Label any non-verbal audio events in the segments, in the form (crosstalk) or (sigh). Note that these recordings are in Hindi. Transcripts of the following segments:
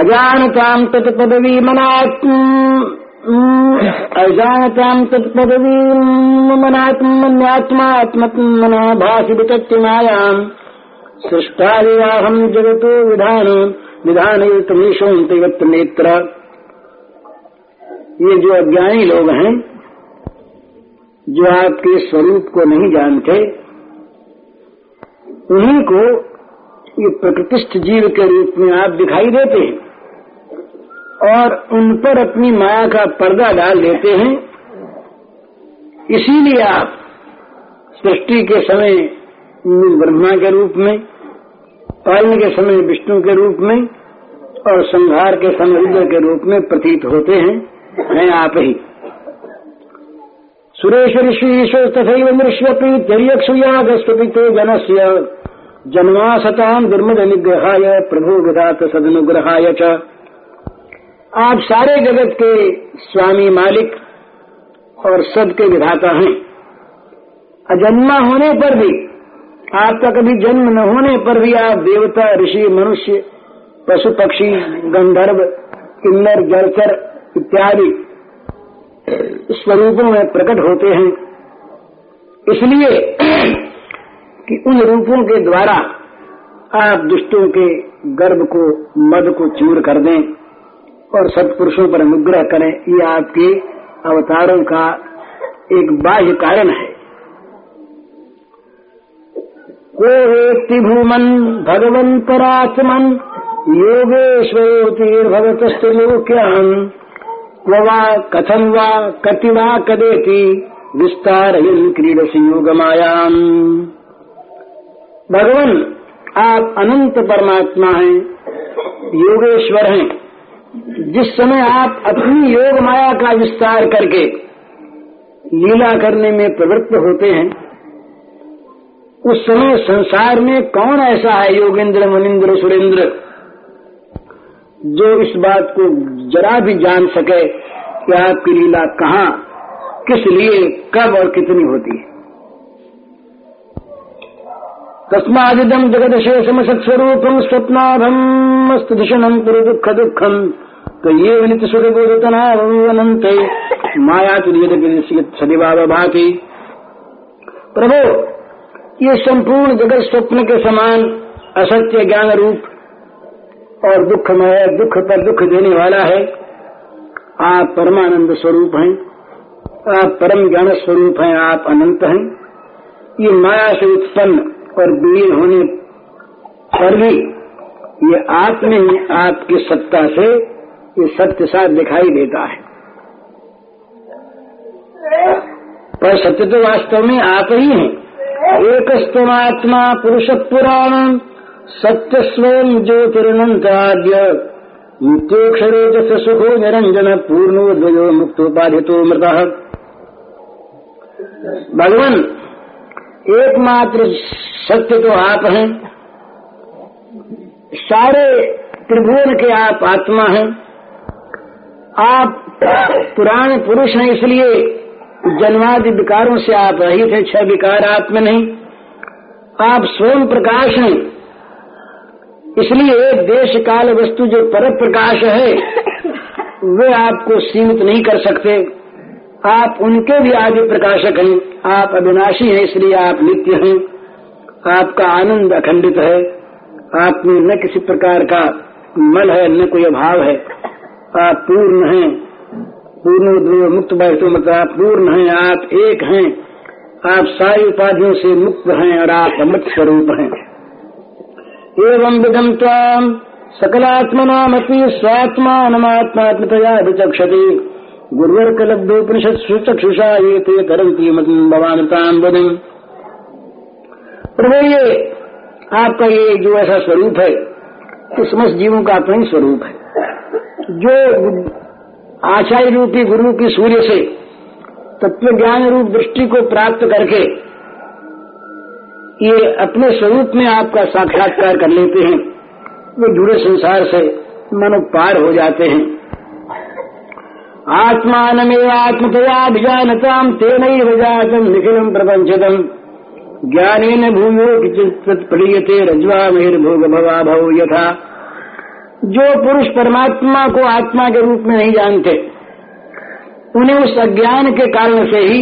अजानताम तत्पदवी मनात्म अजानताम तत्पदवी मनात्म मन्यात्मा आत्मना भाषि वितत्यमायाम सृष्टादिवाहम जगतो विधान विधान युक्त नेत्र ये जो अज्ञानी लोग हैं, जो आपके स्वरूप को नहीं जानते, उन्हीं को ये प्रकृतिस्थ जीव के रूप में आप दिखाई देते हैं। और उन पर अपनी माया का पर्दा डाल देते हैं। इसीलिए आप सृष्टि के समय ब्रह्मा के रूप में पालन के समय विष्णु के रूप में और संहार के समय रुद्र के रूप में प्रतीत होते हैं। हैं आप ही। सुरेश ऋषि ईश्वर तथा मृष्यपि तर्यक्षुयागस्वपितो जनस्य। जन्मासताम दुर्मद निग्रहाय प्रभु विधात सदनुग्रहाय च। आप सारे जगत के स्वामी मालिक और सबके विधाता हैं। अजन्मा होने पर भी आपका कभी जन्म न होने पर भी आप देवता, ऋषि, मनुष्य, पशु, पक्षी, गंधर्व, किन्नर, जलचर इत्यादि स्वरूपों में प्रकट होते हैं। इसलिए कि उन रूपों के द्वारा आप दुष्टों के गर्भ को, मद को चूर कर दें। और सत्पुरुषों पर अनुग्रह करें, ये आपके अवतारों का एक बाह्य कारण है। को वेत्ति भूमन भगवंतरात्मन योगेश्वरोतिर्भवतस्तुलोक्याम क्व वा कथम वा कति वा कदेति, विस्तारयन क्रीडसी योगमायाम भगवान, आप अनंत परमात्मा हैं, योगेश्वर हैं। जिस समय आप अपनी योग माया का विस्तार करके लीला करने में प्रवृत्त होते हैं, उस समय संसार में कौन ऐसा है योगेंद्र, मुनिंद्र, सुरेंद्र, जो इस बात को जरा भी जान सके कि आपकी लीला कहाँ, किस लिए, कब और कितनी होती है। तस्मादिदम जगत शेषम सत्स्वरूपम स्वप्नाभम स्तुषणम पुरु दुख दुखम तो ये नित सुखबोधतनावनंत माया सदिवा भाति प्रभु, ये संपूर्ण जगत स्वप्न के समान असत्य ज्ञान रूप और दुखमय, दुख पर दुख देने वाला है। आप परमानंद स्वरूप हैं, आप परम ज्ञान स्वरूप हैं, आप अनंत हैं। ये माया से उत्पन्न और विलीन होने पर भी ये आप में ही आपकी सत्ता से ये सत्य साथ दिखाई देता है। पर सत्य तो वास्तव में आप ही हैं। एक स्तमात्मा पुरुष पुराण सत्य स्वयं ज्योतिरनंताद्य नित्योक्षरे जस सुखो निरंजन पूर्णोद्वयो मुक्तोपाधितो मृत। भगवान, एकमात्र सत्य तो आप हैं। सारे त्रिभुवन के आप आत्मा हैं। आप पुराण पुरुष हैं, इसलिए जन्मादि विकारों से आप रहित हैं, छह विकार आप में नहीं। आप स्वयं प्रकाश हैं। इसलिए देश काल वस्तु जो पर प्रकाश है, वे आपको सीमित नहीं कर सकते। आप उनके भी आदि प्रकाशक हैं। आप अविनाशी हैं, इसलिए आप नित्य हैं। आपका आनंद अखंडित है। आप में न किसी प्रकार का मल है, न कोई अभाव है। आप पूर्ण हैं। पूर्ण मुक्त बैठो मतलब आप पूर्ण हैं, आप एक हैं। आप सारी उपाधियों से मुक्त हैं और आप अमृत स्वरूप हैं। एवं विधम ताम सकलात्मनामपि स्वात्मानमात्मात्मतया विचक्षति। गुर्वर्कलब्धोपनिषत्सु चक्षुषा ये ते तरंती भवानताम बुधिम प्रभु, ये आपका ये जो ऐसा स्वरूप है तो समस्त जीवों का अपना ही स्वरूप है। जो आचार्य रूपी गुरु की सूर्य से तत्व ज्ञान रूप दृष्टि को प्राप्त करके ये अपने स्वरूप में आपका साक्षात्कार कर लेते हैं, वे जुड़े संसार से मनो पार हो जाते हैं। आत्मानमेव आत्मतयाभिजानताम तेन जातम निखिलम प्रपंचतम ज्ञान भूयो प्रलीयते रज्वा मेर्भोग भवा भव यथा। जो पुरुष परमात्मा को आत्मा के रूप में नहीं जानते, उन्हें उस अज्ञान के कारण से ही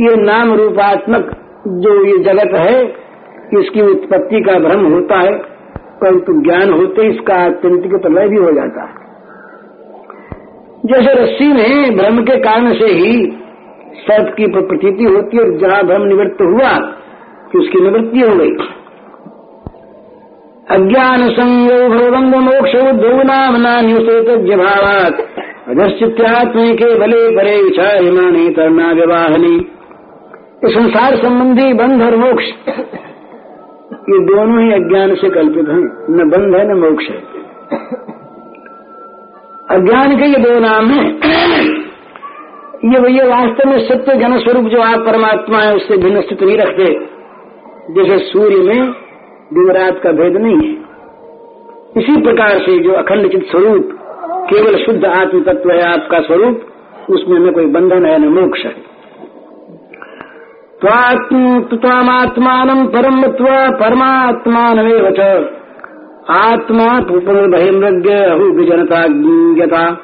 ये नाम रूपात्मक जो ये जगत है, इसकी उत्पत्ति का भ्रम होता है, परंतु ज्ञान होते इसका आत्यंतिक प्रलय भी हो जाता है। जैसे रस्सी में भ्रम के कारण से ही सर्प की प्रतीति होती है और जहाँ भ्रम निवृत्त हुआ कि उसकी निवृत्ति हो गई। अज्ञान संयो भवबंध मोक्ष उद्धव नाम नान्युत भावात अधश्चित्यात्म के बले बले विचार हिमानी तरना विवाहनी संसार संबंधी बंध और मोक्ष, ये दोनों ही अज्ञान से कल्पित हैं। न बंध है, न मोक्ष है। अज्ञान के ये दो नाम है। ये भैया वास्तव में सत्य जन स्वरूप जो आप परमात्मा है, उससे भिन्न स्थिति नहीं रखते। जैसे सूर्य में दिन रात का भेद नहीं है। इसी प्रकार से जो अखंड चित स्वरूप, केवल शुद्ध आत्म तत्व है आपका स्वरूप, उसमें न कोई बंधन है, न मोक्ष है। त्वात्मान परम परमात्मान आत्मा विजनता ज्ञता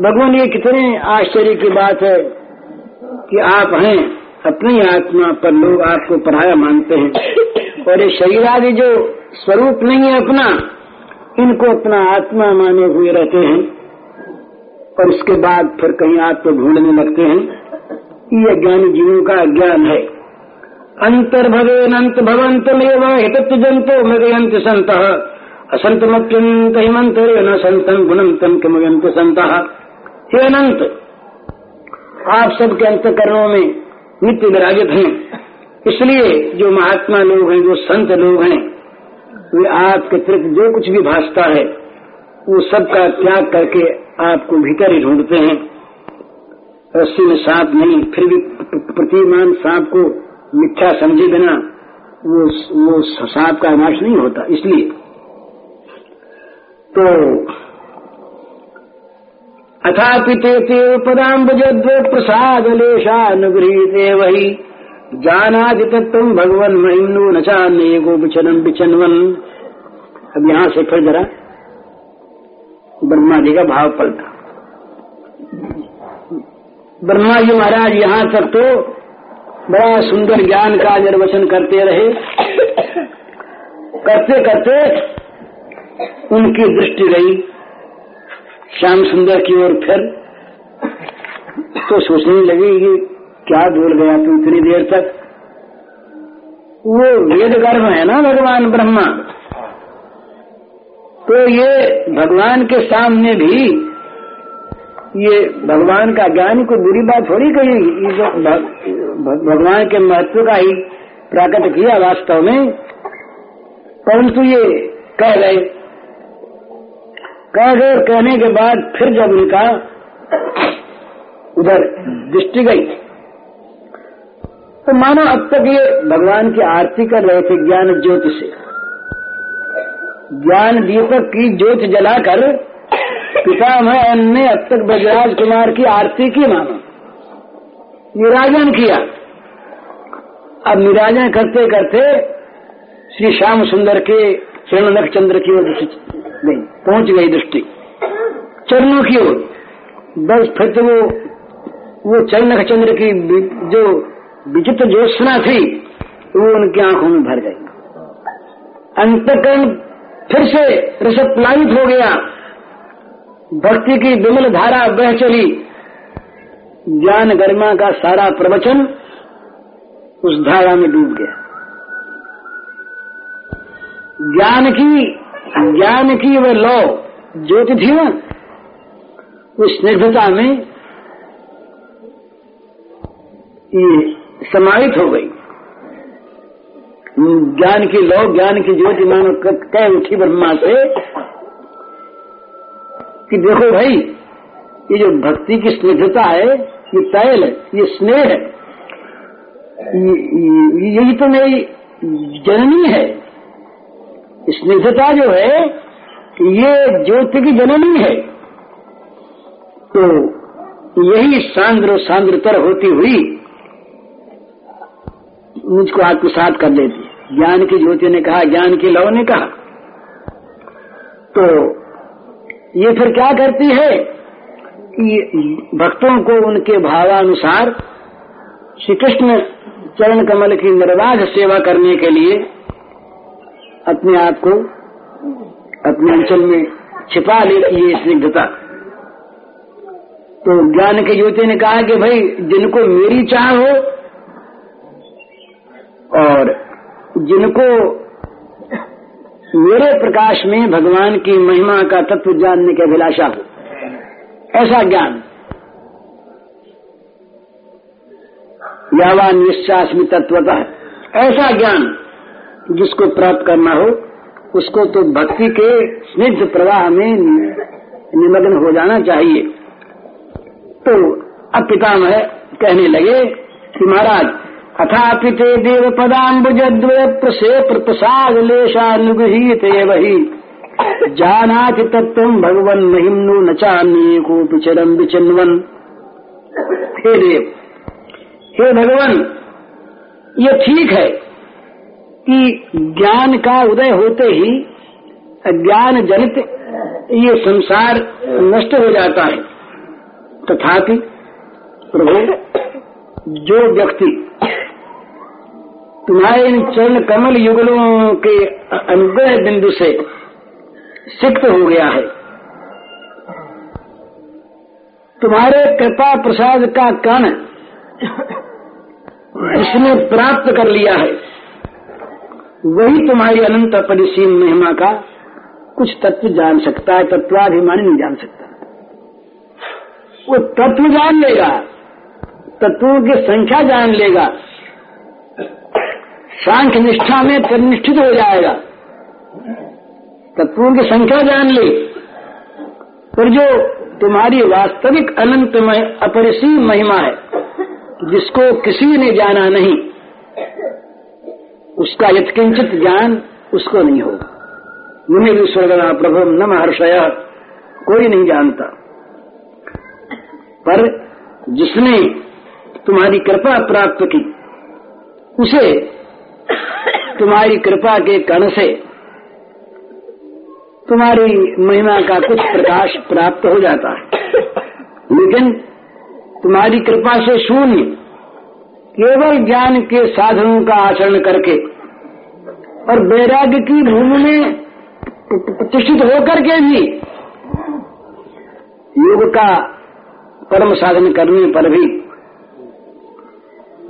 भगवान ये कितने आश्चर्य की बात है कि आप हैं। अपनी आत्मा पर लोग आपको पढ़ाया मानते हैं। और ये शरीर आदि जो स्वरूप नहीं है अपना, इनको अपना आत्मा माने हुए रहते हैं। और उसके बाद फिर कहीं आपको ढूँढने लगते हैं। ये ज्ञानी जीवों का ज्ञान है। अंतर्भवेनंत भवंतमेव हित जंतो मृगयंत संत असंतमत्यंत हिमंत न संतम गुणंतम किमयंत संत। हे अनंत, आप सबके अंत करणों में नित्य विराजित हैं इसलिए जो महात्मा लोग हैं, जो संत लोग हैं, वे आपके अतिरिक्त जो कुछ भी भासता है, वो सबका त्याग करके आपको भीतर ही ढूंढते हैं। रस्सी में सांप नहीं, फिर भी प्रतिमान सांप को मिथ्या समझे बिना वो वो सांप का नाश नहीं होता। इसलिए तो अथापि ते प्रसाद लेशानुगृहीते वही। जानादि तत्व भगवन महिमनो न चान्य गोपिचनम बिचनवन अब यहाँ से फिर जरा ब्रह्मा जी का भाव पलटा। ब्रह्मा जी महाराज यहाँ तक तो बड़ा सुंदर ज्ञान का निर्वचन करते रहे। करते करते उनकी दृष्टि गई श्याम सुंदर की ओर फिर तो सोचने लगी कि क्या बोल गया तू इतनी देर तक? वो वेद गर्भ है ना भगवान ब्रह्मा? तो ये भगवान के सामने भी ये भगवान का ज्ञान को बुरी बात थोड़ी कही। भगवान के महत्व का ही प्राकट किया वास्तव में। परंतु ये कह गए कह गए और कहने के बाद फिर जब उनका उधर दृष्टि गई तो मानो अब तक ये भगवान की आरती कर रहे थे ज्ञान ज्योति से। ज्ञान दीपक की ज्योति जलाकर पिता पितामह ने अब तक बजराज कुमार की आरती की मानो। निराजन किया। अब निराजन करते करते श्री श्याम सुंदर के चरण चंद्र की ओर गई पहुँच गई दृष्टि। चरणों की ओर। बस फिर तो वो वो चरण चंद्र की जो विचित्र ज्योत्सना थी, वो उनकी आँखों में भर गई। अंतकरण फिर से रसप्लावित हो गया। भक्ति की विमल धारा बह चली। ज्ञान गरिमा का सारा प्रवचन उस धारा में डूब गया। ज्ञान की ज्ञान की वह लौ, ज्योति थी ना उस स्निग्धता में ये समाहित हो गई। ज्ञान की लौ, ज्ञान की ज्योति मानो कह उठी ब्रह्मा से कि देखो भाई, ये जो भक्ति की स्निग्धता है, ये तैल है, ये स्नेह है। यही तो मेरी जननी है। स्निग्धता जो है, ये ज्योति की जननी है। तो यही सांद्र सांद्रतर होती हुई मुझको आत्मसात कर लेती ज्ञान की ज्योति ने कहा, ज्ञान की लव ने कहा। तो ये फिर क्या करती है कि भक्तों को उनके भावानुसार श्री कृष्ण चरण कमल की निर्वाध सेवा करने के लिए अपने आप को अपने अंचल में छिपा लेती है स्निग्धता तो ज्ञान के युवती ने कहा कि भाई, जिनको मेरी चाह हो और जिनको मेरे प्रकाश में भगवान की महिमा का तत्व जानने की अभिलाषा हो, ऐसा ज्ञान। यावान विश्वास में तत्वतः, ऐसा ज्ञान। जिसको प्राप्त करना हो, उसको तो भक्ति के स्निग्ध प्रवाह में निमग्न हो जाना चाहिए। तो अब पितामह कहने लगे कि महाराज अथापि ते देव पदाम्बुजद्वय प्रसे प्रसाद लेशानुगृहीत वही जानाति तत्व भगवन महिमनो न चान्य को चरम विचिन्वन। हे देव, हे भगवान, ये ठीक है कि ज्ञान का उदय होते ही अज्ञान जनित ये संसार नष्ट हो जाता है। तथापि प्रभु, जो व्यक्ति तुम्हारे इन चरण कमल युगलों के अनुग्रह बिंदु से सिक्त हो गया है, तुम्हारे कृपा प्रसाद का कण इसने प्राप्त कर लिया है। वही तुम्हारी अनंत परिसीम महिमा का कुछ तत्व जान सकता है, तत्वाभिमानी नहीं जान सकता। वो तत्व जान लेगा, तत्वों की संख्या जान लेगा, सांख्य निष्ठा में प्रतिष्ठित हो जाएगा। तत्वों की संख्या जान ले। पर जो तुम्हारी वास्तविक अनंत में अपरिसीम महिमा है, जिसको किसी ने जाना नहीं उसका यथकिंचित ज्ञान उसको नहीं होगा। मुनि भी स्वर्गना प्रभु न महर्षय, कोई नहीं जानता। पर जिसने तुम्हारी कृपा प्राप्त की, उसे तुम्हारी कृपा के कण से तुम्हारी महिमा का कुछ प्रकाश प्राप्त हो जाता है। लेकिन तुम्हारी कृपा से शून्य, केवल ज्ञान के साधनों का आचरण करके और वैराग्य की भूमि में प्रतिष्ठित होकर के भी योग का परम साधन करने पर भी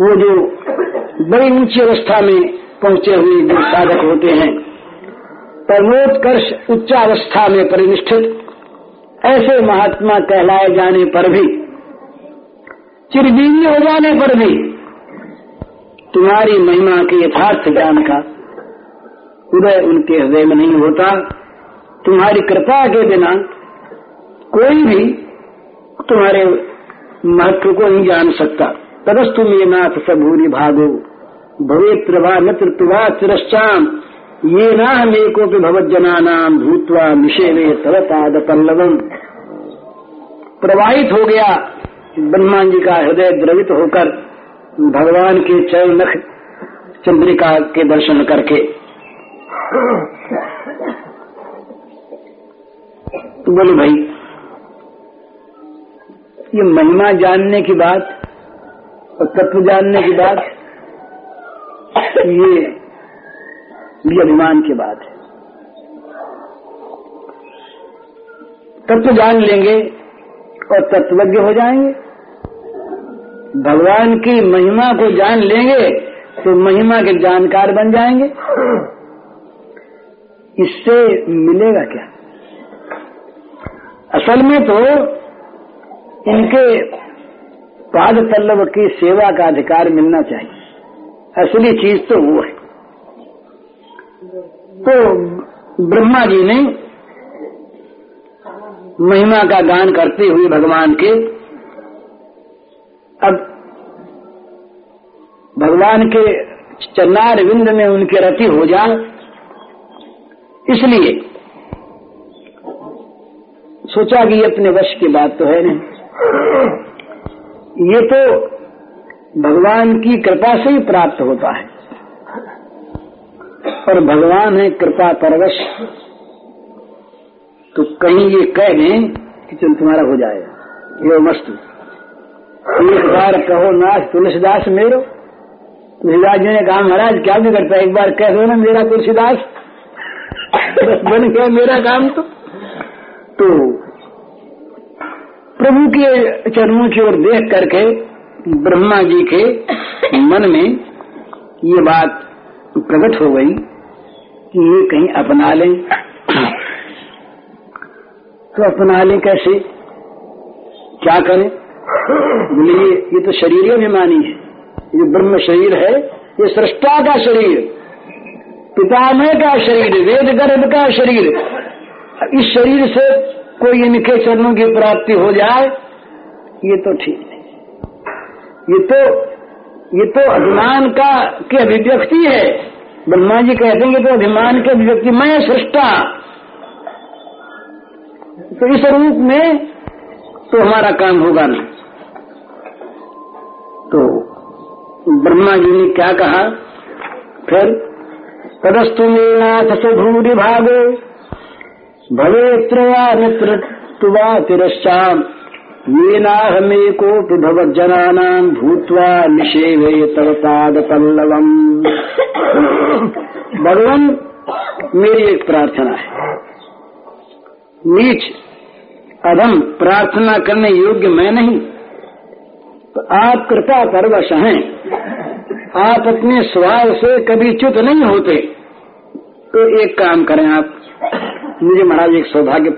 वो जो बड़ी ऊँची अवस्था में पहुँचे हुए जो साधक होते हैं, परमोत्कर्ष उच्चावस्था में परिनिष्ठित, ऐसे महात्मा कहलाए जाने पर भी, चिरजीवी हो जाने पर भी, तुम्हारी महिमा के यथार्थ ज्ञान का उदय उनके हृदय में नहीं होता। तुम्हारी कृपा के बिना कोई भी तुम्हारे महत्व को नहीं जान सकता। तदस्तु में नाथ सबूरी भागो। भवे प्रभा न त्रिवा तिरश्चाम। ये ना को भवजना नाम भूतवा निषेवे तव पाद पल्लवम। प्रवाहित हो गया। ब्रह्मा जी का हृदय द्रवित होकर भगवान के चरण नख चंद्रिका के दर्शन करके तो बोले, भाई, ये महिमा जानने की बात और तत्व जानने की बात, ये भी अभिमान की बात है। तत्व जान लेंगे और तत्वज्ञ हो जाएँगे। भगवान की महिमा को जान लेंगे तो महिमा के जानकार बन जाएँगे। इससे मिलेगा क्या? असल में तो इनके पाद पल्लव की सेवा का अधिकार मिलना चाहिए। असली चीज़ तो वो है। तो ब्रह्मा जी ने महिमा का गान करते हुए भगवान के अब भगवान के चन्नार विंद में उनके रति हो जाए इसलिए सोचा कि ये अपने वश की बात तो है नहीं। ये तो भगवान की कृपा से ही प्राप्त होता है। और भगवान है कृपा परवश। तो कहीं ये कह दें कि चल तुम्हारा हो जाएगा। ये मस्त। एक बार कहो नाथ तुलसीदास मेरो। तुलसीदास जी ने कहा, महाराज, क्या भी करता है? एक बार कह दो ना मेरा तुलसीदास। (laughs) बन गया मेरा काम तो। तो प्रभु के चरणों की ओर देख करके ब्रह्मा जी के मन में ये बात प्रकट हो गई कि ये कहीं अपना लें। तो अपना लें कैसे? क्या करें? बोले, ये ये तो शरीर अभिमानी है। ये ब्रह्म शरीर है, ये सृष्टा का शरीर। पितामह का शरीर, वेद गर्भ का शरीर। इस शरीर से कोई इनके चरणों की प्राप्ति हो जाए, ये तो ठीक नहीं। ये तो ये तो अभिमान का, की अभिव्यक्ति है। ब्रह्मा जी कहते हैं तो अभिमान की अभिव्यक्ति, मैं सृष्टा। तो इस रूप में तो हमारा काम होगा नहीं तो ब्रह्मा जी ने क्या कहा? फिर तदस्तु नाथ से भूरि भागे। भवे त्रया मित्र तुवा तिरश्चाम। ये नाहमेकोपि भवज्जनानाम् भूत्वा निषेवे तव पाद पल्लवम भगवान मेरी एक प्रार्थना है। नीच, अधम प्रार्थना करने योग्य मैं नहीं। तो आप कृपा परवश हैं। आप अपने स्वभाव से कभी च्युत नहीं होते। तो एक काम करें आप, मुझे महाराज एक सौभाग्य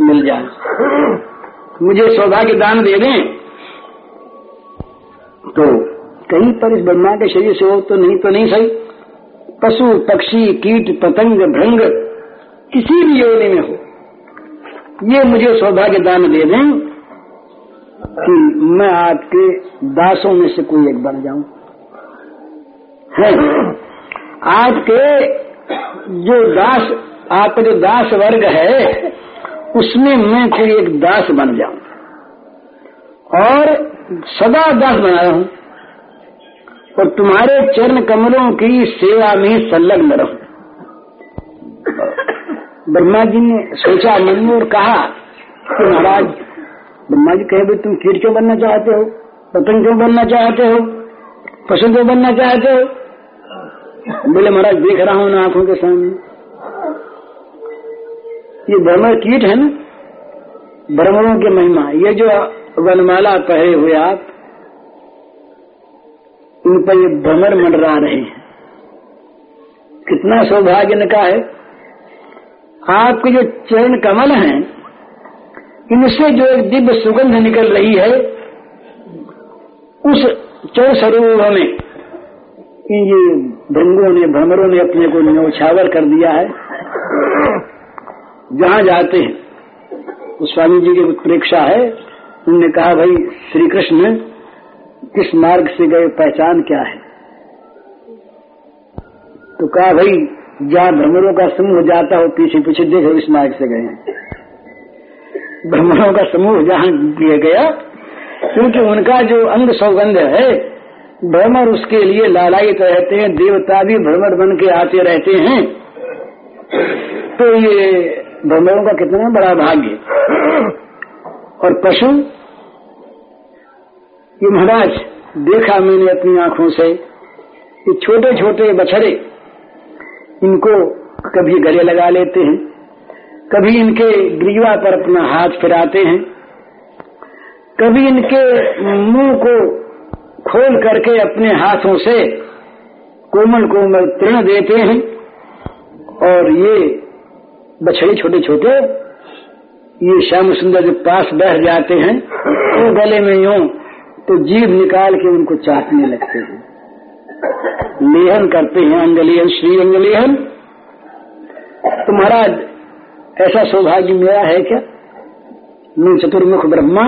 मिल जाए। मुझे सौभाग्य दान दे दें। तो कहीं पर इस ब्रह्मा के शरीर से हो तो नहीं तो नहीं सही। पशु, पक्षी, कीट, पतंग भ्रंग किसी भी योनि में हो। ये मुझे सौभाग्य दान दे दें कि मैं आपके दासों में से कोई एक बन जाऊँ। आपके जो दास आपका जो दास वर्ग है, उसमें मैं फिर एक दास बन जाऊँ। और सदा दास बना रहूँ। और तुम्हारे चरण कमलों की सेवा में संलग्न रहूँ। ब्रह्मा जी ने सोचा मन और कहा, कि महाराज, ब्रह्मा जी कहे तुम कीट क्यों बनना चाहते हो? पतंग क्यों बनना चाहते हो? पशु क्यों बनना चाहते हो? बोले, महाराज, देख रहा हूँ ना आँखों के सामने। ये भ्रमर कीट है ना? भ्रमरों की महिमा। ये जो वनमाला पहरे हुए आप, उन पर ये भ्रमर मंडरा रहे हैं। कितना सौभाग्य इनका है। आपके जो चरण कमल हैं, इनसे जो एक दिव्य सुगंध निकल रही है, उस चौर सरोवरों में ये भृंगों ने, भ्रमरों ने अपने को न्यौछावर कर दिया है। जहाँ जाते हैं उस स्वामी जी की परीक्षा है। उनने कहा, भाई श्री कृष्ण किस मार्ग से गए, पहचान क्या है? तो कहा, भाई, जहाँ भ्रमरों का समूह जाता हो, पीछे पीछे देखो इस मार्ग से गए भ्रमरों का समूह जहाँ गया, क्योंकि उनका जो अंग सौगंध है भ्रमर उसके लिए लालायित रहते हैं, देवता भी भ्रमर बन के आते रहते हैं। तो ये भ्रमरों का कितना बड़ा भाग्य और पशु, ये महाराज, देखा मैंने अपनी आँखों से, ये छोटे छोटे बछड़े, इनको कभी गले लगा लेते हैं, कभी इनके ग्रीवा पर अपना हाथ फिराते हैं, कभी इनके मुँह को खोल करके अपने हाथों से कोमल कोमल तृण देते हैं। और ये बछड़े छोटे छोटे ये श्याम सुंदर के पास बैठ जाते हैं। तो गले में यूँ तो जीभ निकाल के उनको चाटने लगते हैं। लेहन करते हैं अंगलेहन, श्री अंगलेहन। तो महाराज, ऐसा सौभाग्य मेरा है क्या? मैं चतुर्मुख ब्रह्मा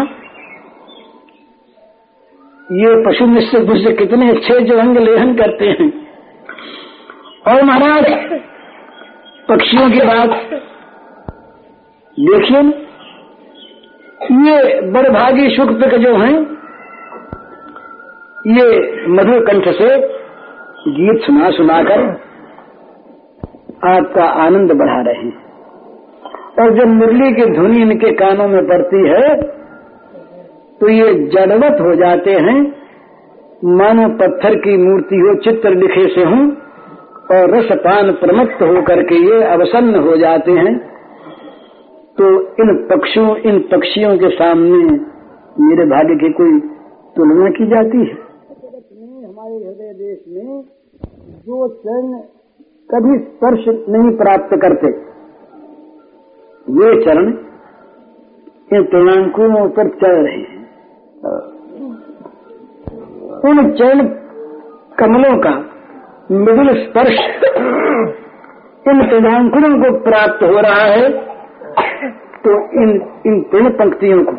ये पशु मिश्र दूसरे कितने अच्छे जो अंग लेहन करते हैं। और महाराज, पक्षियों की बात देखिए ये बड़भागी शुक्र जो हैं, ये मधुर कंठ से गीत सुना सुनाकर आपका आनंद बढ़ा रहे हैं। और जब मुरली की धुनी इनके कानों में पड़ती है तो ये जड़वत हो जाते हैं। मानो पत्थर की मूर्ति हो, चित्र लिखे से हूँ, और रसपान प्रमुक्त होकर के ये अवसन्न हो जाते हैं। तो इन पक्षियों इन पक्षियों के सामने मेरे भाग्य की कोई तुलना की जाती है? हमारे हृदय देश में जो चरण कभी स्पर्श नहीं प्राप्त करते वे चरण इन पूर्णांकुओं पर चल रहे हैं। उन चरण कमलों का मृदुल स्पर्श इन पूर्णांकुरों को प्राप्त हो रहा है तो इन इन तीन पंक्तियों को।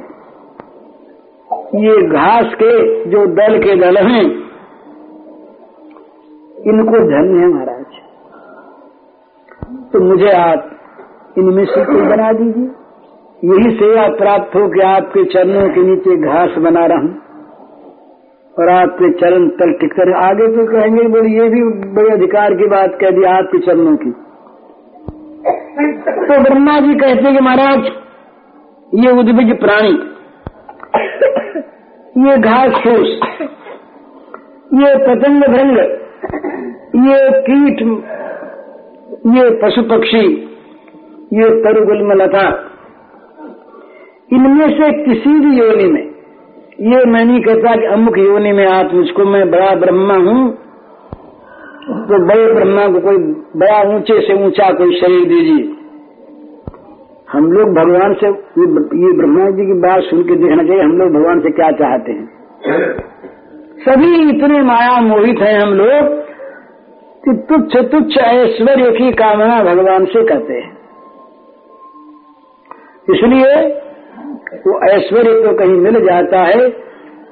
ये घास के जो दल के दल हैं, इनको धन्य है महाराज। तो मुझे आप इनमें से कोई बना दीजिए। यही सेवा प्राप्त हो कि आपके चरणों के नीचे घास बना रहा। हूँ और आपके चरण तल टिककर आगे तो कहेंगे, बोले, ये भी बड़े अधिकार की बात कह दी आपके चरणों की। तो ब्रह्मा जी कहते कि महाराज, ये उद्भिज प्राणी, ये घास फूस, ये पतंग भंग, ये कीट, ये पशु पक्षी, ये तरुगुल लता इनमें से किसी भी योनि में, ये मैं नहीं कहता कि अमुक योनि में आप मुझको मैं बड़ा ब्रह्मा हूँ तो बड़े ब्रह्मा को कोई बड़ा ऊँचे से ऊँचा कोई शरीर दीजिए। हम लोग भगवान से ये ब्रह्मा जी की बात सुन के देखना चाहिए, हम लोग भगवान से क्या चाहते हैं। सभी इतने माया मोहित हैं हम लोग, कि तुच्छ तुच्छ ऐश्वर्य की कामना भगवान से करते हैं। इसलिए वो ऐश्वर्य तो कहीं मिल जाता है,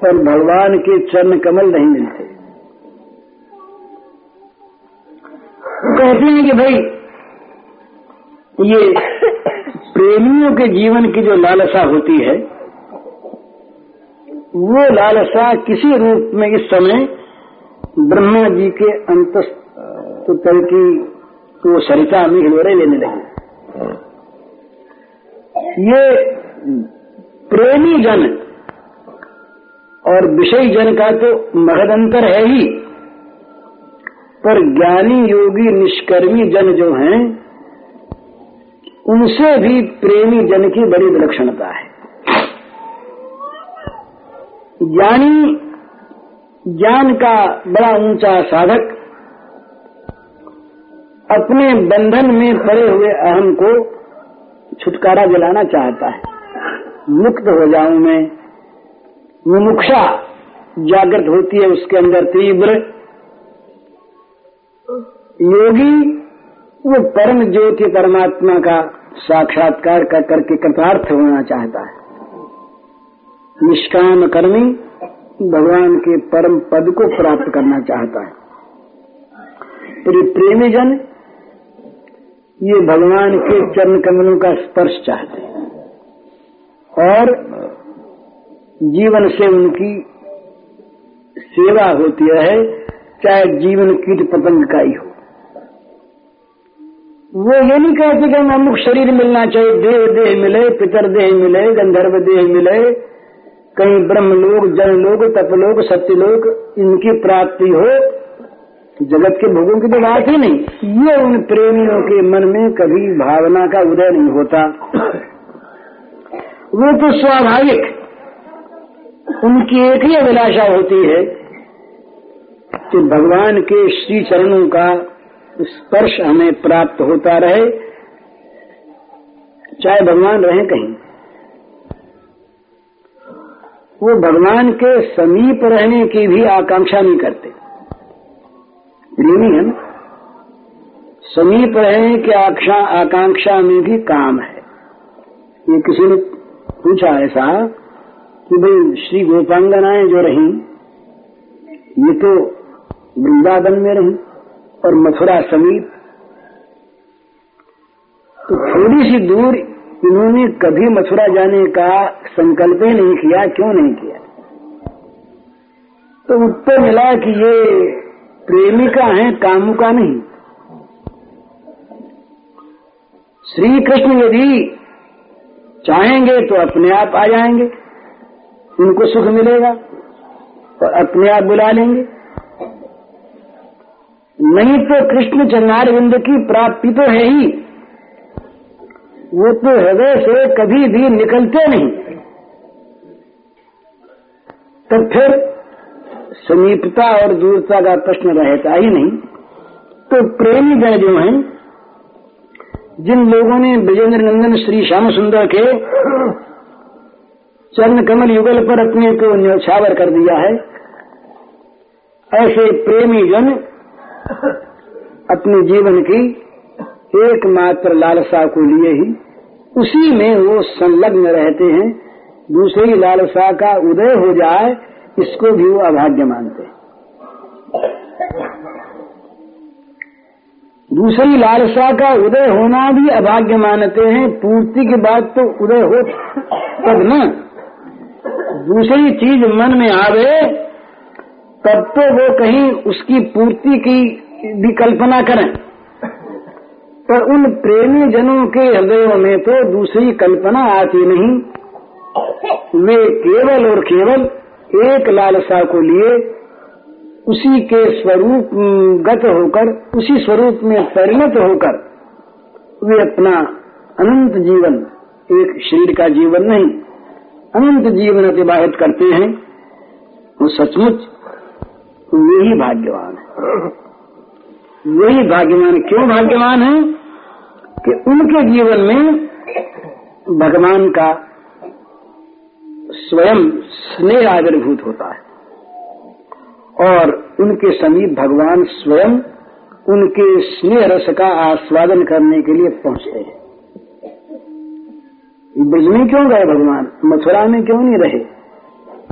पर भगवान के चरण कमल नहीं मिलते। कहते हैं कि भाई, ये प्रेमियों के जीवन की जो लालसा होती है, वो लालसा किसी रूप में इस समय ब्रह्मा जी के अंत तो तल की तो सरिता में हिलोरे लेने लगे। ये प्रेमी जन। और विषय जन का तो महद अंतर है ही। पर ज्ञानी योगी निष्कर्मी जन जो हैं, उनसे भी प्रेमी जन की बड़ी विलक्षणता है। ज्ञानी ज्ञान का बड़ा ऊँचा साधक, अपने बंधन में पड़े हुए अहम को छुटकारा दिलाना चाहता है। मुक्त हो जाऊँ मैं। मुमुक्षा जागृत होती है उसके अंदर तीव्र। योगी, वो परम ज्योति परमात्मा का साक्षात्कार कर करके कृतार्थ होना चाहता है। निष्काम कर्मी भगवान के परम पद को प्राप्त करना चाहता है। तो प्रेमी जन, ये भगवान के चरण कमलों का स्पर्श चाहते हैं। और जीवन से उनकी सेवा होती है, चाहे जीवन कीट पतंग का ही हो। वो ये नहीं कहते कि हमें अमुक शरीर मिलना चाहिए, देह देह मिले, पितर देह मिले, गंधर्व देह मिले। कहीं ब्रह्म लोग जन लोग तपलोक, सत्यलोक इनकी प्राप्ति हो, जगत के भोगों की तो बात ही नहीं। ये उन प्रेमियों के मन में कभी भावना का उदय नहीं होता। वो तो स्वाभाविक। उनकी एक ही अभिलाषा होती है कि भगवान के श्री चरणों का स्पर्श हमें प्राप्त होता रहे, चाहे भगवान रहे कहीं। वो भगवान के समीप रहने की भी आकांक्षा नहीं करते। प्रेमी है ना समीप रहने की आकांक्षा में भी काम है। ये किसी ने पूछा ऐसा कि भाई श्री गोपांगनाएँ जो रही, ये तो वृंदावन में रही और मथुरा समीप। तो थोड़ी सी दूर इन्होंने कभी मथुरा जाने का संकल्प ही नहीं किया, क्यों नहीं किया? तो उत्तर मिला कि ये प्रेमिका है, कामुका नहीं। श्री कृष्ण यदि चाहेंगे तो अपने आप आ जाएँगे। उनको सुख मिलेगा और अपने आप बुला लेंगे। नहीं तो कृष्ण चंद्रारविंद की प्राप्ति तो है ही। वो तो हृदय से कभी भी निकलते नहीं। तो फिर समीपता और दूरता का प्रश्न रहता ही नहीं। तो प्रेमी गण जो हैं जिन लोगों ने विजेंद्र नंदन श्री श्याम सुंदर के चरण कमल युगल पर अपने को न्यौछावर कर दिया है, ऐसे प्रेमी जन अपने जीवन की एकमात्र लालसा को लिए ही उसी में वो संलग्न रहते हैं। दूसरी लालसा का उदय हो जाए, इसको भी वो अभाग्य मानते हैं। दूसरी लालसा का उदय होना भी अभाग्य मानते हैं। पूर्ति के बाद तो उदय हो तब न। दूसरी चीज़ मन में आवे, तब तो वो कहीं उसकी पूर्ति की भी कल्पना करें। पर उन प्रेमी जनों के हृदयों में तो दूसरी कल्पना आती नहीं। वे केवल और केवल एक लालसा को लिए उसी के स्वरूप गत होकर, उसी स्वरूप में परिणत होकर, वे अपना अनंत जीवन, एक शरीर का जीवन नहीं, अनंत जीवन अतिवाहित करते हैं, वो सचमुच वही भाग्यवान है। वही भाग्यवान क्यों भाग्यवान है? कि उनके जीवन में भगवान का स्वयं स्नेह आविर्भूत होता है। और उनके समीप भगवान स्वयं उनके स्नेह रस का आस्वादन करने के लिए पहुँचते हैं। ब्रज में क्यों गए भगवान? मथुरा में क्यों नहीं रहे?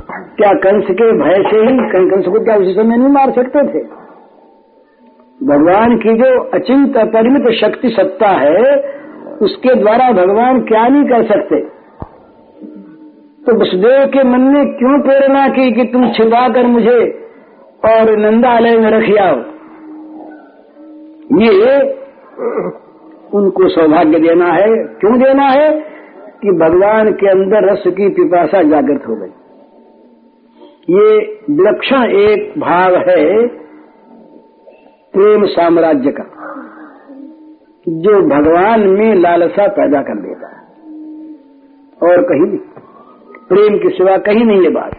क्या कंस के भय से ही कंस को क्या उसी समय नहीं मार सकते थे? भगवान की जो अचिंत अपरिमित शक्ति सत्ता है, उसके द्वारा भगवान क्या नहीं कर सकते? तो वसुदेव के मन ने क्यों प्रेरणा की कि तुम छिपाकर मुझे और नंदालय में रख आओ ये उनको सौभाग्य देना है। क्यों देना है? कि भगवान के अंदर रस की पिपासा जागृत हो गई। ये विलक्षण एक भाव है प्रेम साम्राज्य का, जो भगवान में लालसा पैदा कर देता है। और कहीं नहीं प्रेम के सिवा कहीं नहीं ये बात।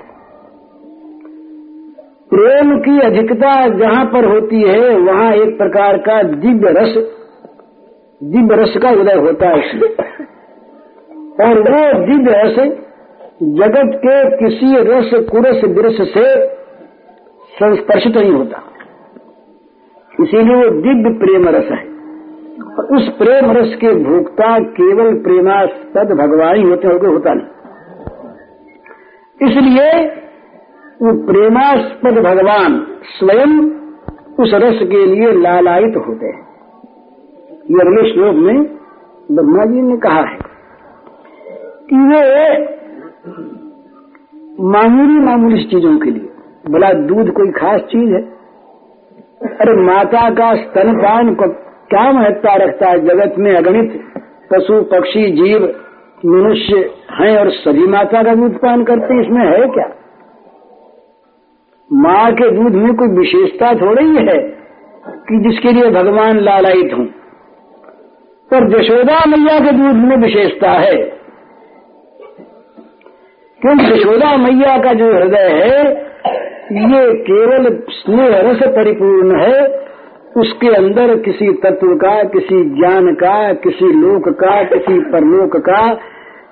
प्रेम की अधिकता जहाँ पर होती है, वहाँ एक प्रकार का दिव्य रस दिव्य रस का उदय होता है। इसमें और वो दिव्य रस जगत के किसी रस, कुरस, विरस से संस्पर्शित नहीं होता। इसीलिए वो दिव्य प्रेम रस है। और उस प्रेम रस के भोक्ता केवल प्रेमास्पद भगवान ही होते होते होता नहीं। इसलिए वो प्रेमास्पद भगवान स्वयं उस रस के लिए लालायित होते हैं। ये अगले श्लोक में ब्रह्मा जी ने कहा है कि वे मामूली मामूली चीज़ों के लिए, भला दूध कोई खास चीज़ है? अरे माता का स्तनपान को क्या महत्ता रखता है? जगत में अगणित पशु, पक्षी, जीव, मनुष्य हैं और सभी माता का दूध पान करते इसमें है क्या? माँ के दूध में कोई विशेषता थोड़ी है कि जिसके लिए भगवान लालायित हूँ। पर यशोदा मैया के दूध में विशेषता है। क्योंकि यशोदा मैया का जो हृदय है, ये केवल स्नेह रस परिपूर्ण है, उसके अंदर किसी तत्व का, किसी ज्ञान का, किसी लोक का, किसी परलोक का,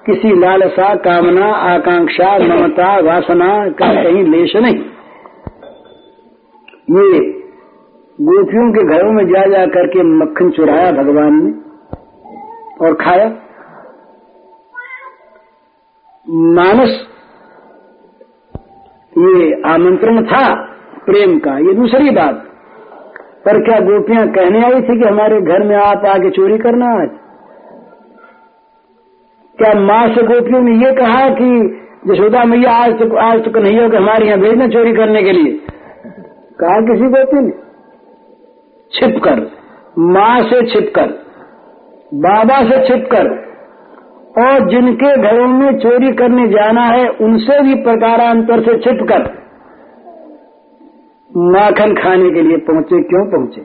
किसी लालसा, कामना, आकांक्षा, ममता, वासना का कहीं लेश नहीं। ये गोपियों के घरों में जा जा करके मक्खन चुराया भगवान ने और खाया। मानस ये आमंत्रण था प्रेम का, ये दूसरी बात। पर क्या गोपियाँ कहने आई थी कि हमारे घर में आप आके चोरी करना आज? क्या माँ से गोपियों ने ये कहा कि यशोदा मैया आज तक आज तक नहीं हो कि हमारे यहाँ भेजना चोरी करने के लिए? कहा किसी गोपी ने छिपकर माँ से छिपकर बाबा से छिपकर और जिनके घरों में चोरी करने जाना है, उनसे भी प्रकारांतर से छिपकर माखन खाने के लिए पहुँचे, क्यों पहुँचे?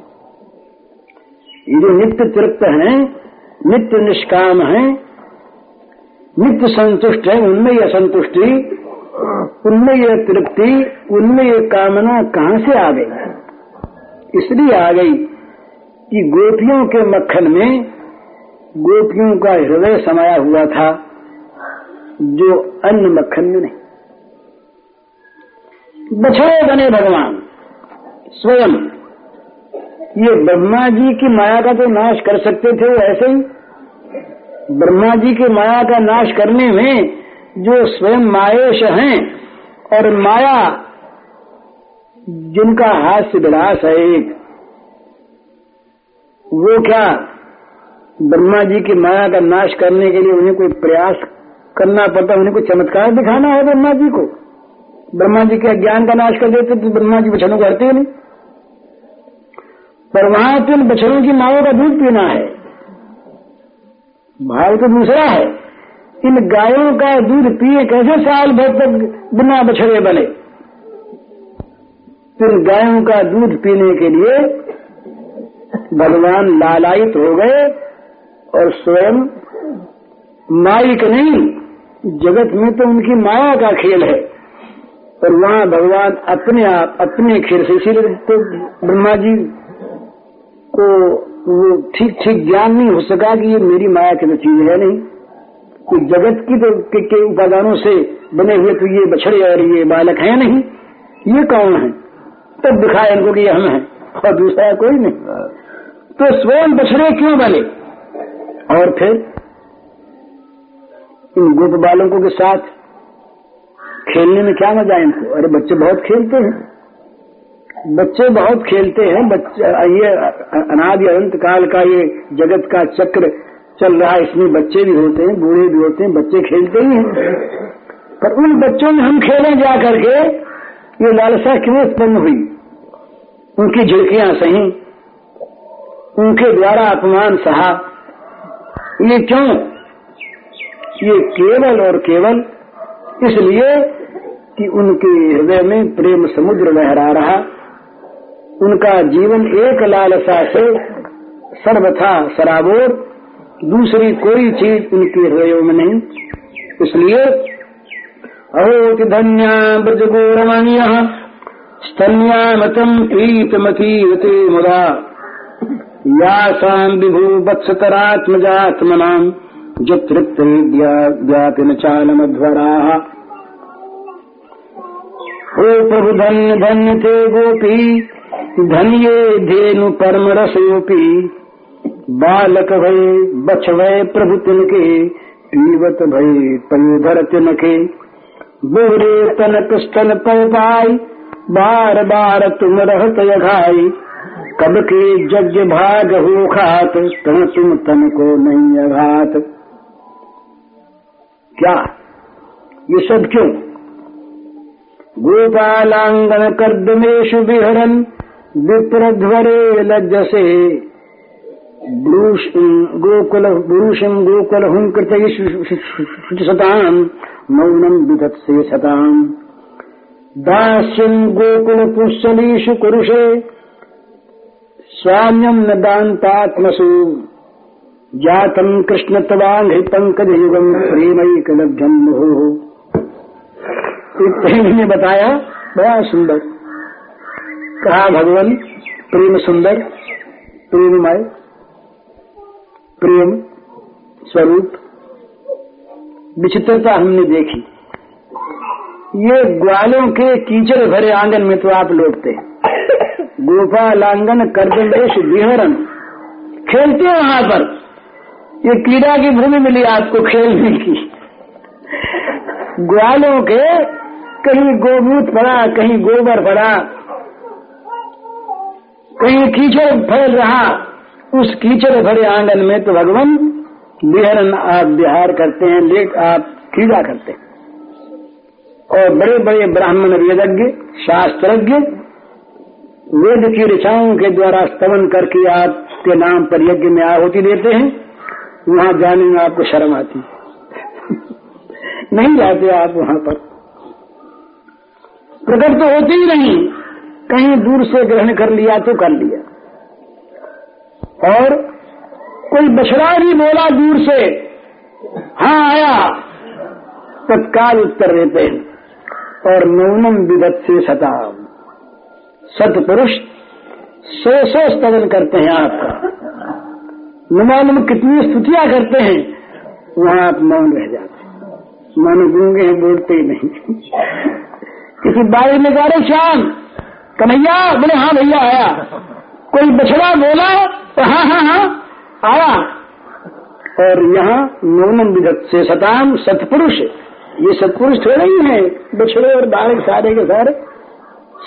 ये जो नित्य तृप्त हैं, नित्य निष्काम हैं, नित्य संतुष्ट है, उनमें यह संतुष्टि उनमें यह तृप्ति उनमें यह कामना कहाँ से आ गई? इसलिए आ गई कि गोपियों के मक्खन में गोपियों का हृदय समाया हुआ था, जो अन्य मक्खन में नहीं। बछड़े बने भगवान, स्वयं। ये ब्रह्मा जी की माया का तो नाश कर सकते थे ऐसे ही। ब्रह्मा जी की माया का नाश करने में जो स्वयं मायेश हैं और माया जिनका हास्य विलास है एक, वो क्या ब्रह्मा जी की माया का नाश करने के लिए उन्हें कोई प्रयास करना पड़ता उन्हें कोई चमत्कार दिखाना है ब्रह्मा जी को? ब्रह्मा जी के ज्ञान का नाश कर देते तो ब्रह्मा जी बछड़ों को हरते नहीं। पर वहाँ तो बछड़ों की माओ का दूध पीना है। भाव तो दूसरा है। इन गायों का दूध पिए कैसे साल भर तक बिना बछड़े बने? इन गायों का दूध पीने के लिए भगवान लालायित हो गए और स्वयं माइक नहीं, जगत में तो उनकी माया का खेल है। और वहाँ भगवान अपने आप, अपने खेल से, इसीलिए तो ब्रह्मा जी को वो ठीक ठीक ज्ञान नहीं हो सका कि ये मेरी माया की तो चीज़ है नहीं। कि जगत की तो के, के उपादानों से बने हुए तो ये बछड़े और ये बालक है नहीं। ये कौन है? तब दिखाया इनको कि हम हैं और दूसरा कोई नहीं। तो स्वयं बछड़े क्यों बने? और फिर इन गोप बालकों के साथ खेलने में क्या मज़ा है इनको? अरे बच्चे बहुत खेलते हैं। बच्चे बहुत खेलते हैं। बच्चे ये अनादि अनंत काल का ये जगत का चक्र चल रहा है, इसमें बच्चे भी होते हैं, बूढ़े भी होते हैं, बच्चे खेलते ही हैं। पर उन बच्चों में हम खेले जा करके, ये लालसा क्यों उत्पन्न हुई? उनकी झिड़कियाँ सही, उनके द्वारा अपमान सहा। ये क्यों? ये केवल और केवल इसलिए कि उनके हृदय में प्रेम समुद्र लहरा रहा। उनका जीवन एक लालसा से सर्वथा शराबोर दूसरी कोई चीज़ उनके हृदयों में नहीं। इसलिए अहोति धन्या ब्रज गोरमणीय स्तन्यामतम प्रीतमतीरते मुदा, यासाम विभु वत्सतरात्मजात्मनाम जतृप्त ज्ञातिन चालमध्वरा ओ प्रभु धन्य धन्य थे गोपी, धनिये धेनु परम रसोपी बालक भय बछ भय प्रभु तिनके पीवत भय पयोधर तिनके बोरे तनक स्तन पाई बार बार तुम रहत यघाई। कब के जग भाग हो खात, तन तुम तन को नहीं अघात। क्या? ये सब क्यों? गोपालांगन कर्दमेशु विहरन विप्रध्वरे लज्जसे गोकुल ब्रूषम गोकुल हुम सताम मौनम विधत्से सताम दास्यम गोकुल पुष्सलीषु कुरुषे। स्वाम्यम न दान्तात्मसु। जातम कृष्ण तवांघ्रि पंकज युगम प्रेमैकलभ्यम मुहु ने बताया, बड़ा सुंदर। कहा भगवान, प्रेम सुंदर, प्रेममय। प्रेम स्वरूप, विचित्रता हमने देखी। ये ग्वालों के कीचड़ भरे आँगन में तो आप लौटते गोपालांगन कर्दमेश विहरन खेलते वहाँ पर। ये कीड़ा की भूमि मिली आपको खेलने की। ग्वालों के, कहीं गोमूत पड़ा, कहीं गोबर पड़ा, कहीं कीचड़ फैल रहा। उस कीचड़ भरे आँगन में तो भगवान विहरण आप बिहार करते हैं लेट आप क्रीड़ा करते हैं। और बड़े बड़े ब्राह्मण वेदज्ञ, शास्त्रज्ञ, वेद की ऋचाओं के द्वारा स्तवन करके आपके नाम पर यज्ञ में आहुति देते हैं, वहाँ जाने में आपको शर्म आती (laughs) नहीं जाते आप वहाँ पर। प्रकट तो होते ही नहीं। कहीं दूर से ग्रहण कर लिया तो कर लिया। और कोई बछड़ा भी बोला दूर से हाँ आया। तत्काल उत्तर देते और मौनम विदत से सता सतपुरुष सो सो स्तवन करते हैं आपका न कितनी स्तुतियाँ करते हैं, वहाँ आप मौन रह जाते हैं। मानो गूँगे हैं, बोलते ही नहीं। किसी बारे में जा रहे श्याम कन्हैया, बोले हाँ भैया, आया। कोई बछड़ा बोला तो हाँ हाँ हाँ आया। और यहाँ मौनम विदत से सताम सतपुरुष। ये सतपुरुष थोड़े ही हैं बछड़े और बालक सारे के सारे।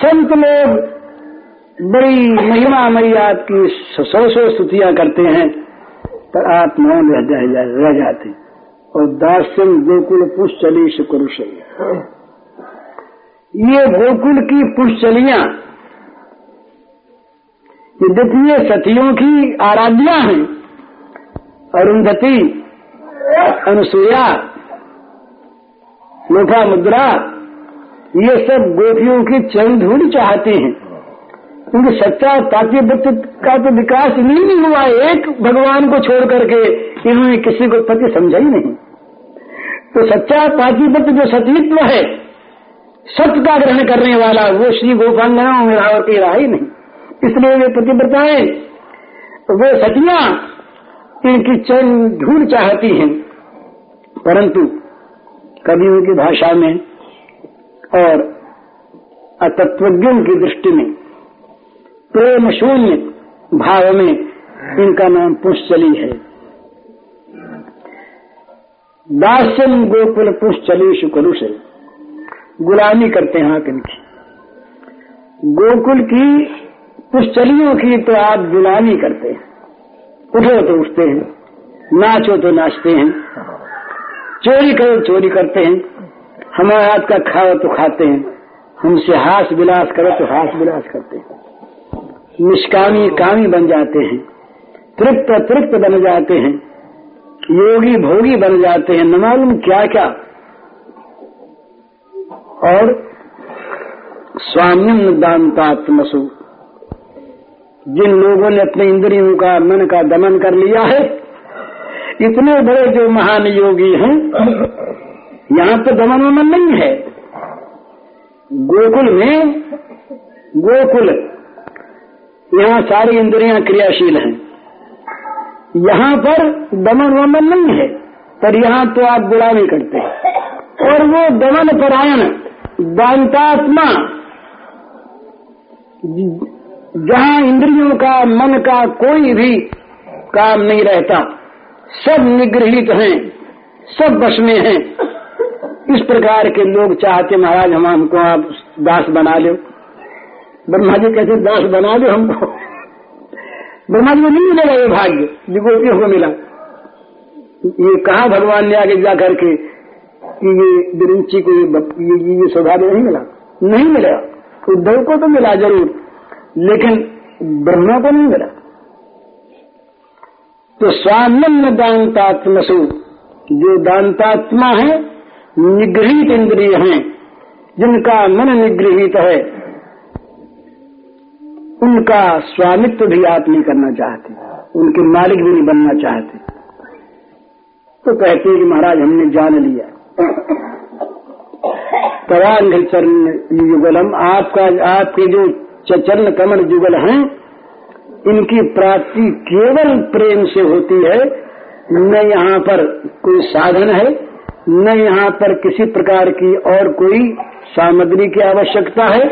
संत लोग बड़ी महिमा मई आपकी सौ सौ स्तुतियाँ करते हैं पर आप मौन रह, जाते। और दास्यम गोकुल पुष्चली कुरुष ये गोकुल की पुष्चलियाँ ये सतियों की आराध्या हैं। अरुंधति अनुसुया लोभा मुद्रा ये सब गोपियों की चरण धूल चाहते हैं। क्योंकि सच्चा पातिव्रत का तो विकास नहीं, हुआ। एक भगवान को छोड़ करके इन्होंने किसी को पति समझा ही नहीं। तो सच्चा पातिव्रत जो सतीत्व है सत्य का ग्रहण करने वाला वो श्री गोपांगनाओं में और के ही नहीं। इसलिए वे पतिव्रताएँ वो सतियाँ इनकी चरण धूल चाहती हैं। परंतु कवियों की भाषा में और अतत्वज्ञों की दृष्टि में प्रेम शून्य भाव में इनका नाम पुष्चली है। दास्यम गोकुल पुष्चली से गुलामी करते हैं आप इनकी। गोकुल की पुष्चलियों की तो आप गुलामी करते हैं। उठो तो उठते हैं, नाचो तो नाचते हैं, चोरी करो चोरी करते हैं, हमारे हाथ का खाओ तो खाते हैं, हमसे हास विलास करो तो हास विलास करते हैं। निष्कामी कामी बन जाते हैं, तृप्त तृप्त बन जाते हैं, योगी भोगी बन जाते हैं, न मालूम क्या क्या और स्वाम्यम दानतात्मसु जिन लोगों ने अपने इंद्रियों का मन का दमन कर लिया है, इतने बड़े जो महान योगी हैं, यहाँ तो दमन वमन नहीं है। गोकुल में, गोकुल, यहाँ सारी इंद्रियाँ क्रियाशील हैं। यहाँ पर दमन वमन नहीं है, पर यहाँ तो आप गुलामी करते हैं। और वो दमन परायण, दांतात्मा जहाँ इंद्रियों का मन का कोई भी काम नहीं रहता सब निगृहित हैं सब बस में हैं। इस प्रकार के लोग चाहते महाराज हम हमको आप दास बना लो। ब्रह्मा जी कहते दास बना लो हमको। ब्रह्मा जी को नहीं मिलेगा ये भाग्य जो को मिला। ये कहा भगवान ने आगे जा करके कि ये बिरंची को ये, ये, ये नहीं मिला? नहीं मिला उद्धव को तो मिला ज़रूर। लेकिन ब्रह्मा को नहीं मिला। तो स्वानंद दानतात्मसु जो दानतात्मा है, निगृहित इंद्रिय हैं, जिनका मन निगृहित है, उनका स्वामित्व भी आप नहीं करना चाहते, उनके मालिक भी नहीं बनना चाहते। तो कहते कि महाराज, हमने जान लिया। तवांग चरण युगलम, आपका, आपके जो चरण कमल जुगल हैं। इनकी प्राप्ति केवल प्रेम से होती है। न यहाँ पर कोई साधन है, न यहाँ पर किसी प्रकार की और कोई सामग्री की आवश्यकता है।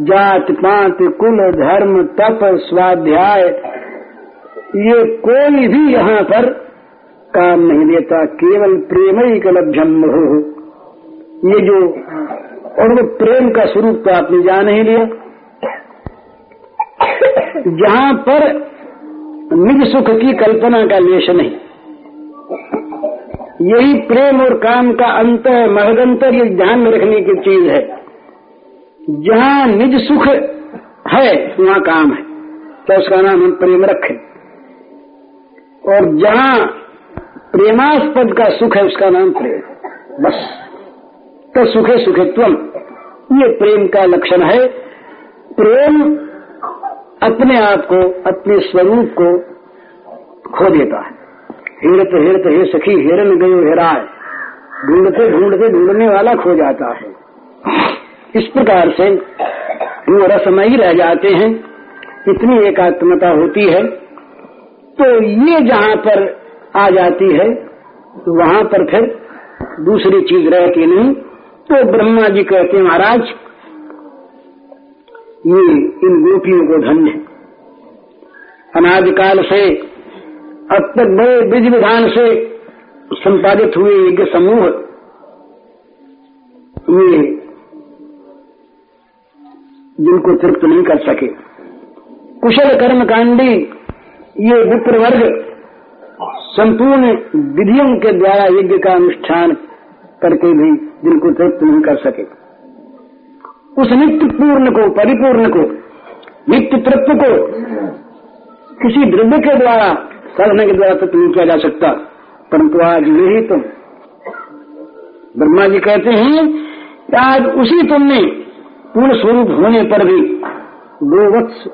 जात, पात, कुल, धर्म, तप, स्वाध्याय, ये कोई भी यहाँ पर काम नहीं देता केवल प्रेम ही कलभ्यम हो ये जो, और वो प्रेम का स्वरूप तो आपने जान ही लिया। जहाँ पर निज सुख की कल्पना का लेश नहीं। यही प्रेम और काम का अंत महदंतर ये ध्यान में रखने की चीज़ है। जहाँ निज सुख है, वहाँ काम है। तो उसका नाम हम प्रेम रखें। और जहाँ प्रेमास्पद का सुख है, उसका नाम प्रेम। बस। तो सुखे सुखे सुखित्वम, ये प्रेम का लक्षण है। प्रेम अपने आप को, अपने स्वरूप को खो देता है। हिरत हिरत, हे सखी, हिरन गयो, हिराय। ढूंढते ढूंढते, ढूँढने वाला खो जाता है। इस प्रकार से वो रसमयी रह जाते हैं, इतनी एकात्मता होती है तो ये जहाँ पर आ जाती है तो वहाँ पर फिर दूसरी चीज़ रहती नहीं तो ब्रह्मा जी कहते महाराज ये इन गोपियों को धन्य अनादिकाल से, अब तक बड़े विधि विधान से संपादित हुए यज्ञ समूह ये जिनको तृप्त नहीं कर सके। कुशल कर्म कांडी, ये विप्र वर्ग संपूर्ण विधियों के द्वारा यज्ञ का अनुष्ठान करके भी जिनको तृप्त नहीं कर सके। उस नित्य पूर्ण को, परिपूर्ण को, नित्य तृप्त को किसी द्रव्य के द्वारा, साधना के द्वारा तृप्त नहीं किया जा सकता। परंतु आज यही तुम ब्रह्मा जी कहते हैं कि आज उसी तुमने पूर्ण स्वरूप होने पर भी गोवत्स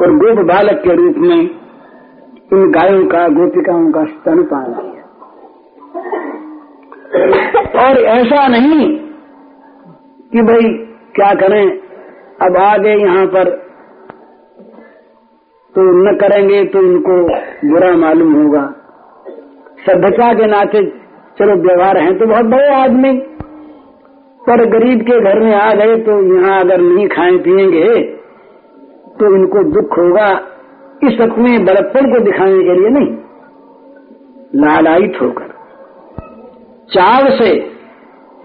और गोप बालक के रूप में इन गायों का, गोपिकाओं का स्तन पान और ऐसा नहीं कि भाई, क्या करें? अब आ गए यहाँ पर। तो न करेंगे तो उनको बुरा मालूम होगा। सभ्यता के नाते, चलो व्यवहार है तो बहुत बड़े आदमी। पर गरीब के घर में आ गए तो यहाँ अगर नहीं खाए पिएँगे तो इनको दुख होगा। इस अपने बड़प्पन को दिखाने के लिए नहीं, लालायित होकर। चाव से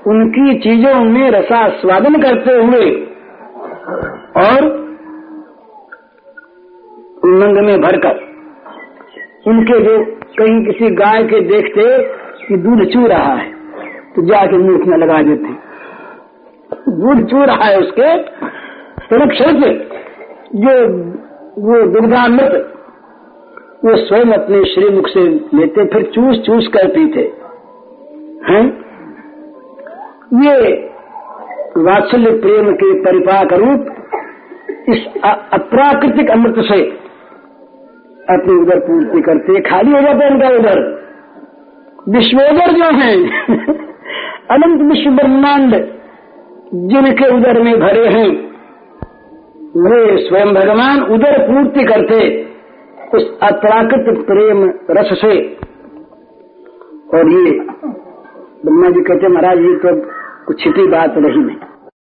उनकी चीज़ों में रसास्वादन करते हुए और उमंग में भरकर उनके जो कहीं किसी गाय के देखते कि दूध चू रहा है तो जाके मुँह में लगा देते दूध चू रहा है उसके सुरक्षित जो वो दुर्गामृत वो स्वयं अपने श्रीमुख से लेते, फिर चूस चूस कर पीते। हैं? ये वात्सल्य प्रेम के परिपाक रूप इस अप्राकृतिक अमृत से अपनी उधर पूर्ति करते खाली हो जाता उनका उधर। विश्वोदर जो है, (laughs) अनंत विश्व ब्रह्मांड जिनके उदर में भरे हैं, वे स्वयं भगवान उदर पूर्ति करते उस अप्राकृत प्रेम रस से। और ये ब्रह्मा जी कहते महाराज, ये तो कुछ छिपी बात रही नहीं।